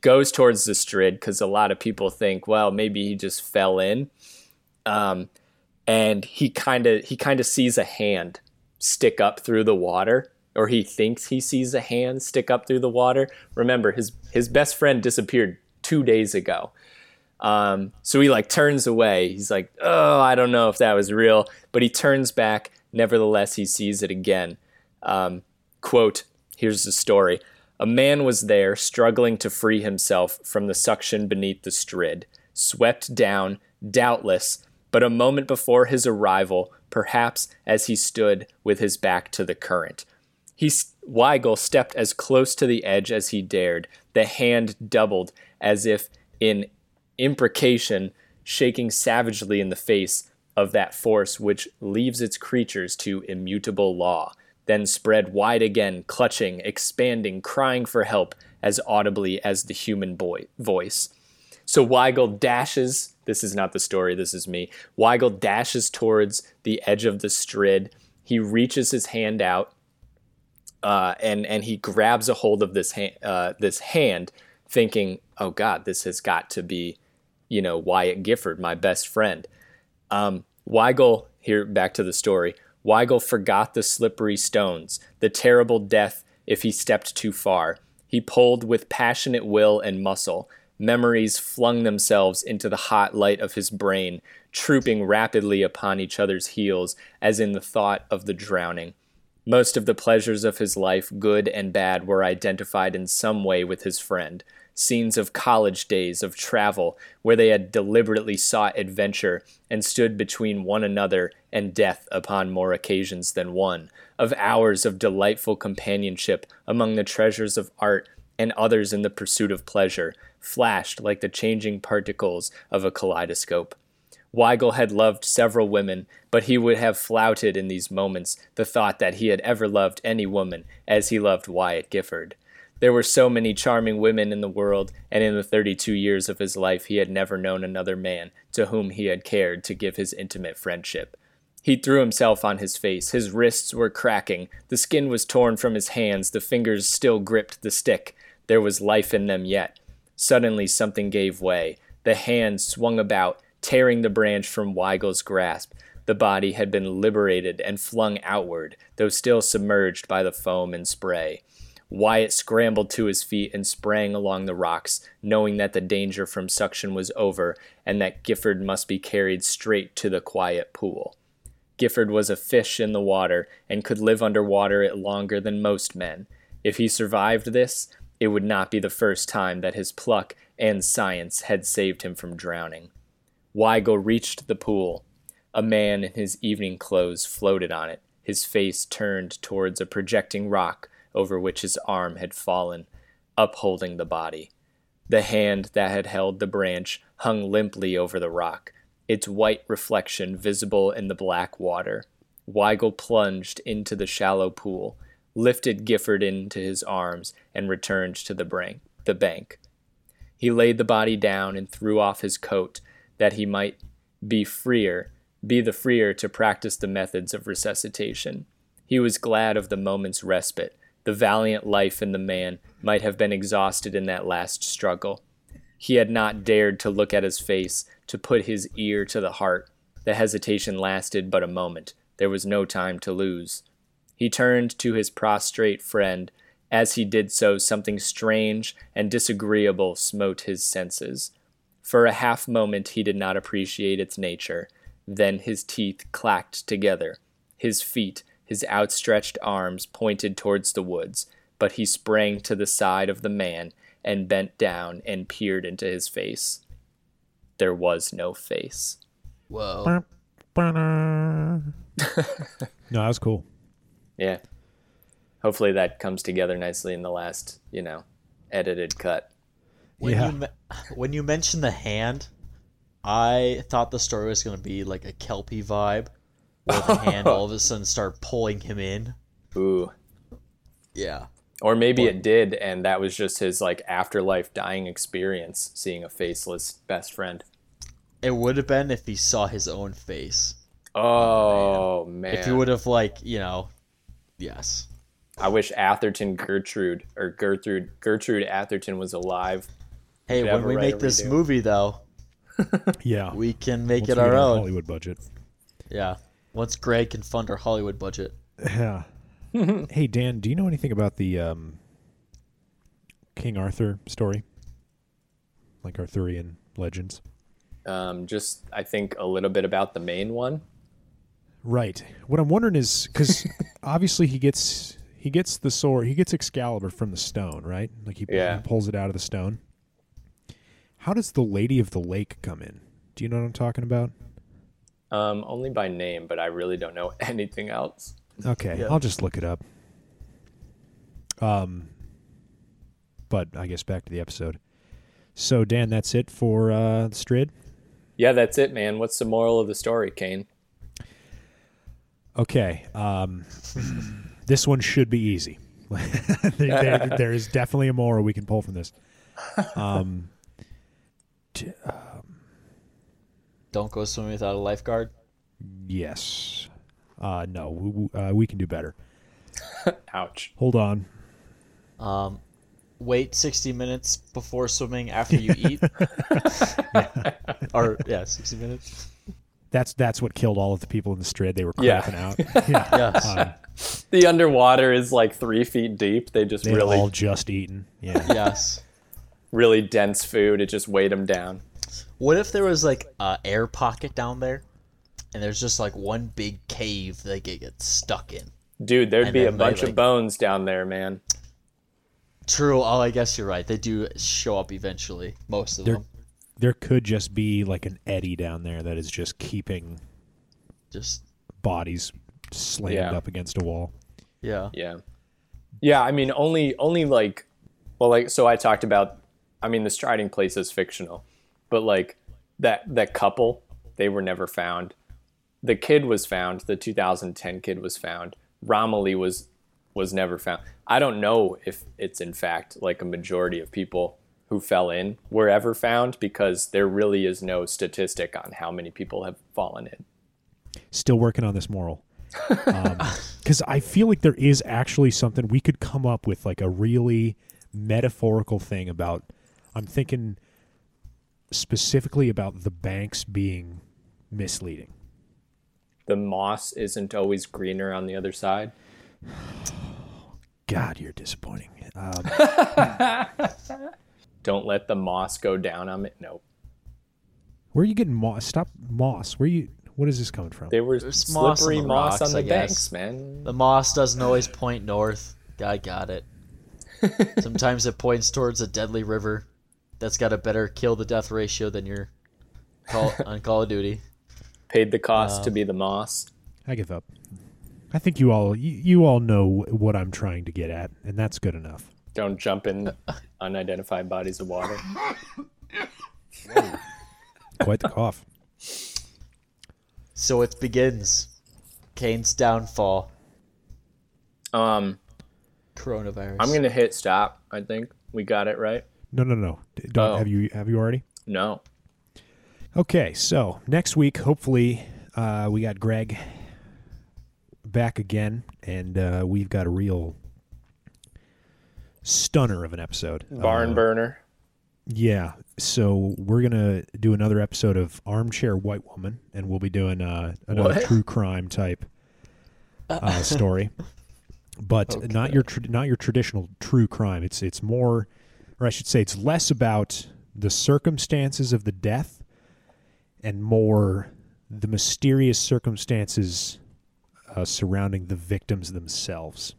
goes towards the Strid because a lot of people think, well, maybe he just fell in. Um, and he kind of he kind of sees a hand stick up through the water or he thinks he sees a hand stick up through the water. Remember his his best friend disappeared 2 days ago. Um, so he like turns away. He's like oh i don't know if that was real but he turns back. Nevertheless he sees it again. Um, quote here's the story a man was there struggling to free himself from the suction beneath the strid swept down doubtless but a moment before his arrival, perhaps as he stood with his back to the current. He, Weigel stepped as close to the edge as he dared, the hand doubled as if in imprecation, shaking savagely in the face of that force which leaves its creatures to immutable law, then spread wide again, clutching, expanding, crying for help as audibly as the human boy, voice. So Weigel dashes. This is not the story. This is me. Weigel dashes towards the edge of the strid. He reaches his hand out, uh, and and he grabs a hold of this hand, uh, this hand, thinking, "Oh God, this has got to be, you know, Wyatt Gifford, my best friend." Um, Weigel here back to the story. Weigel forgot the slippery stones, the terrible death if he stepped too far. He pulled with passionate will and muscle. Memories flung themselves into the hot light of his brain, trooping rapidly upon each other's heels, as in the thought of the drowning. Most of the pleasures of his life, good and bad, were identified in some way with his friend. Scenes of college days, of travel, where they had deliberately sought adventure and stood between one another and death upon more occasions than one, of hours of delightful companionship among the treasures of art and others in the pursuit of pleasure, flashed like the changing particles of a kaleidoscope. Weigel had loved several women, but he would have flouted in these moments the thought that he had ever loved any woman as he loved Wyatt Gifford. There were so many charming women in the world, and in the thirty two years of his life he had never known another man to whom he had cared to give his intimate friendship. He threw himself on his face. His wrists were cracking. The skin was torn from his hands. The fingers still gripped the stick. There was life in them yet. Suddenly something gave way. The hand swung about, tearing the branch from Weigel's grasp. The body had been liberated and flung outward, though still submerged by the foam and spray. Wyatt scrambled to his feet and sprang along the rocks, knowing that the danger from suction was over and that Gifford must be carried straight to the quiet pool. Gifford was a fish in the water and could live under water longer than most men. If he survived this, it would not be the first time that his pluck and science had saved him from drowning. Weigel reached the pool. A man in his evening clothes floated on it, his face turned towards a projecting rock over which his arm had fallen, upholding the body. The hand that had held the branch hung limply over the rock, its white reflection visible in the black water. Weigel plunged into the shallow pool, lifted Gifford into his arms, and returned to the bank. The bank. He laid the body down and threw off his coat, that he might be freer, be the freer to practice the methods of resuscitation. He was glad of the moment's respite. The valiant life in the man might have been exhausted in that last struggle. He had not dared to look at his face, to put his ear to the heart. The hesitation lasted but a moment. There was no time to lose. He turned to his prostrate friend. As he did so, something strange and disagreeable smote his senses. For a half moment he did not appreciate its nature. Then his teeth clacked together. His feet, his outstretched arms pointed towards the woods, but he sprang to the side of the man and bent down and peered into his face. There was no face. Whoa. no, that was cool. Yeah. Hopefully that comes together nicely in the last, you know, edited cut. When Yeah. you me- when you mentioned the hand, I thought the story was gonna be like a kelpie vibe, where the hand all of a sudden start pulling him in. Ooh. Yeah. Or maybe it did, and that was just his like afterlife dying experience, seeing a faceless best friend. It would have been if he saw his own face. Oh man! If he would have like, you know, yes. I wish Atherton Gertrude or Gertrude Gertrude Atherton was alive. Hey, when we make this redo. movie though, Yeah. we can make Once it we our own. Hollywood budget. Yeah. Once Greg can fund our Hollywood budget. Yeah. hey Dan, do you know anything about the um, King Arthur story? Like Arthurian legends? Um, just I think a little bit about the main one. Right. What I'm wondering is because obviously he gets he gets the sword, he gets Excalibur from the stone, right? Like he, Yeah. he pulls it out of the stone. How does the Lady of the Lake come in? Do you know what I'm talking about? Um, only by name, but I really don't know anything else. Okay, Yeah. I'll just look it up. Um, but I guess back to the episode. So Dan, that's it for uh, Strid. Yeah, that's it, man. What's the moral of the story, Kane? Okay, um, this one should be easy. there, there- there is definitely a moral we can pull from this. Um, t- Don't go swimming without a lifeguard. yes, uh, no, we, we- uh, we can do better. Ouch. Hold on. Um, wait 60 minutes before swimming after you eat. Or, yeah, 60 minutes. That's that's what killed all of the people in the Strid. They were Yeah. crapping out. Yeah. Yes. Um, The underwater is like three feet deep. They just they really, all just eaten. Yeah. yes. really dense food. It just weighed them down. What if there was like a air pocket down there, and there's just like one big cave they could get stuck in? Dude, there'd And be a then they, bunch like- of bones down there, man. True. Oh, I guess you're right. They do show up eventually. Most of They're- them. there could just be like an eddy down there that is just keeping Just bodies slammed Yeah. up against a wall. yeah. Yeah. Yeah, I mean only only like well like so I talked about I mean the striding place is fictional. But like that that couple, they were never found. The kid was found, the 2010 kid was found. Romilly was was never found. I don't know if it's in fact like a majority of people who fell in were ever found because there really is no statistic on how many people have fallen in. Still working on this moral. Um, because I feel like there is actually something we could come up with, like a really metaphorical thing about. I'm thinking specifically about the banks being misleading. The moss isn't always greener on the other side. God, you're disappointing. Um, Don't let the moss go down on it. No. where are you getting moss? Stop moss. Where are you? What is this coming from? There was There's moss on slippery the moss rocks, on I the guess. banks, man. The moss doesn't always point north. I got it. Sometimes it points towards a deadly river that's got a better kill to death ratio than your call on Call of Duty. Paid the cost Um, to be the moss. I give up. I think you all you, you all know what I'm trying to get at, and that's good enough. Don't jump in unidentified bodies of water. Quite the cough. So it begins. Kane's downfall. Um, Coronavirus. I'm gonna hit stop. I think we got it right. No, no, no. Don't Oh. have you have you already? No. Okay, so next week, hopefully, uh, we got Greg back again, and uh, we've got a real stunner of an episode. Barn Uh, burner. Yeah. So we're gonna do another episode of Armchair White Woman, and we'll be doing uh, another What? true crime type uh, story, but not your tr- not your traditional true crime. It's it's more, or I should say, it's less about the circumstances of the death, and more the mysterious circumstances uh, surrounding the victims themselves.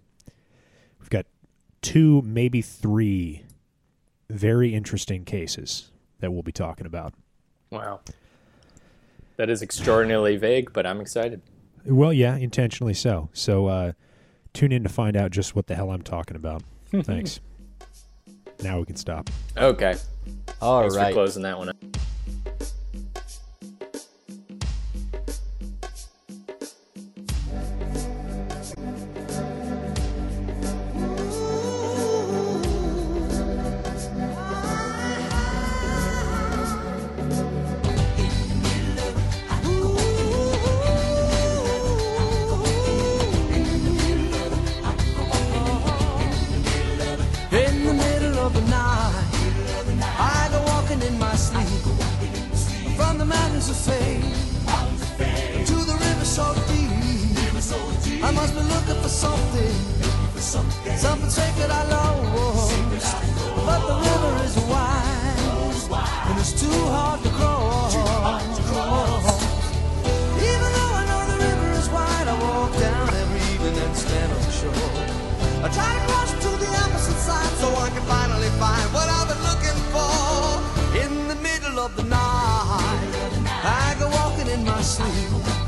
We've got two, maybe three very interesting cases that we'll be talking about. Wow. That is extraordinarily vague, but I'm excited. Well, yeah, intentionally so. So uh, tune in to find out just what the hell I'm talking about. Thanks. Now we can stop. Okay. All Thanks for right. closing that one up. someday. Something sacred I lost. But the river is wide, and it's too hard to cross. Even though I know the river is wide, I walk down every evening and stand on shore. I try to cross to the opposite side so I can finally find what I've been looking for. In the middle of the night, I go walking in my sleep.